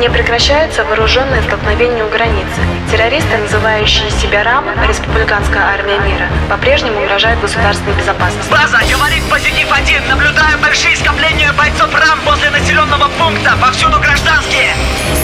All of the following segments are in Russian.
Не прекращаются вооруженные столкновения у границы. Террористы, называющие себя РАМ, Республиканская армия мира, по-прежнему угрожают государственной безопасности. База, говорит позитив один. Наблюдаю большие скопления бойцов РАМ возле населенного пункта. Повсюду гражданские.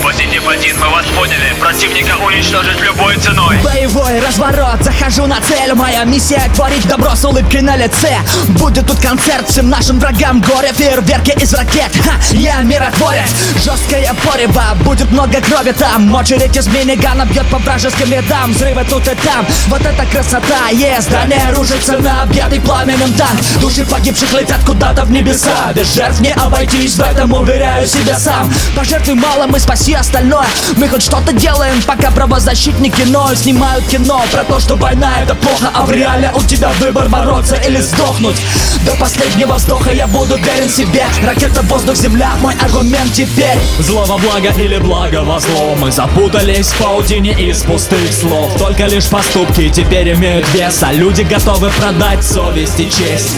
Позитив один, мы вас поняли. Противника уничтожить любой ценой. Боевой разворот, захожу на цель. Моя миссия творить добро с улыбкой на лице. Будет тут концерт всем нашим врагам. Горе, фейерверки из ракет. Ха, Я миротворец, жесткая порева Будет много крови там. Очередь из минигана бьет по вражеским рядам. Взрывы тут и там, вот это красота. Есть. Здание рушится на объятый пламенем танк. Души погибших летят куда-то в небеса. Без жертв не обойтись, в этом уверяю себя сам. Пожертвуй мало, мы спаси остальное. Мы хоть что-то делаем, пока правозащитники ноль Снимают кино. Про то, что война это плохо А в реале у тебя выбор бороться или сдохнуть. До последнего вздоха я буду верен себе. Ракета, воздух, земля, мой аргумент теперь Зло во благо или благо во зло? Мы запутались в паутине из пустых слов. Только лишь поступки теперь имеют вес А люди готовы продать совесть и честь.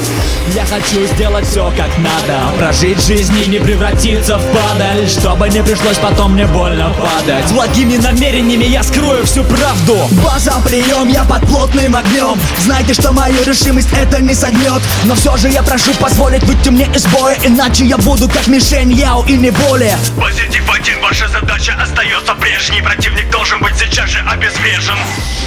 Я хочу сделать все как надо. Прожить жизнь и не превратиться в падаль. Чтобы не пришлось потом мне больно падать. Благими намерениями я скрою всю правду. База, прием, я под плотным огнем Знайте, что мою решимость это не согнет Но все же я прошу позволить выйти мне из боя. Иначе я буду как мишень, яу и не более Позитив один, ваша задача остается прежней. Противник должен быть сейчас же обезврежен.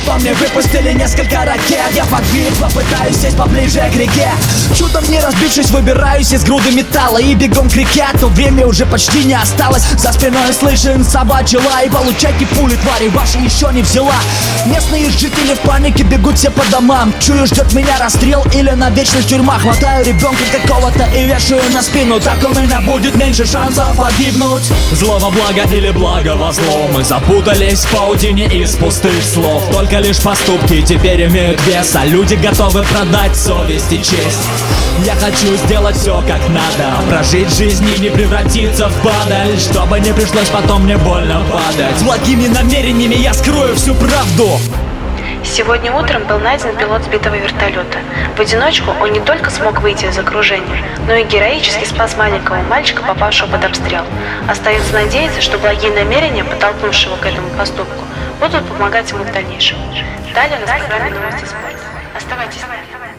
По мне выпустили несколько ракет. Я под битва пытаюсь сесть поближе к реке. Чудом не разбившись, выбираюсь из груды металла И бегом к реке, то время уже почти не осталось. За спиной слышен собачий лай Получайте пули, твари, ваши еще не взяла. Местные жители в панике бегут все по домам. Чую, ждет меня расстрел или на вечность тюрьма Хватаю ребенка какого-то и вешаю на спину. Так у меня будет меньше шансов погибнуть. Зло во благо или благо во зло? Мы запутались в паутине из пустых слов. Только лишь поступки теперь имеют вес А люди готовы продать совесть и честь. Я хочу сделать все как надо Прожить жизнь и не превратиться в падаль Чтобы не пришлось потом мне больно падать Благими намерениями я скрою всю правду Сегодня утром был найден пилот сбитого вертолета. В одиночку он не только смог выйти из окружения, но и героически спас маленького мальчика, попавшего под обстрел. Остается надеяться, что благие намерения, подтолкнувшие его к этому поступку, будут помогать ему в дальнейшем. Далее на программе новости спорта. Оставайтесь с нами.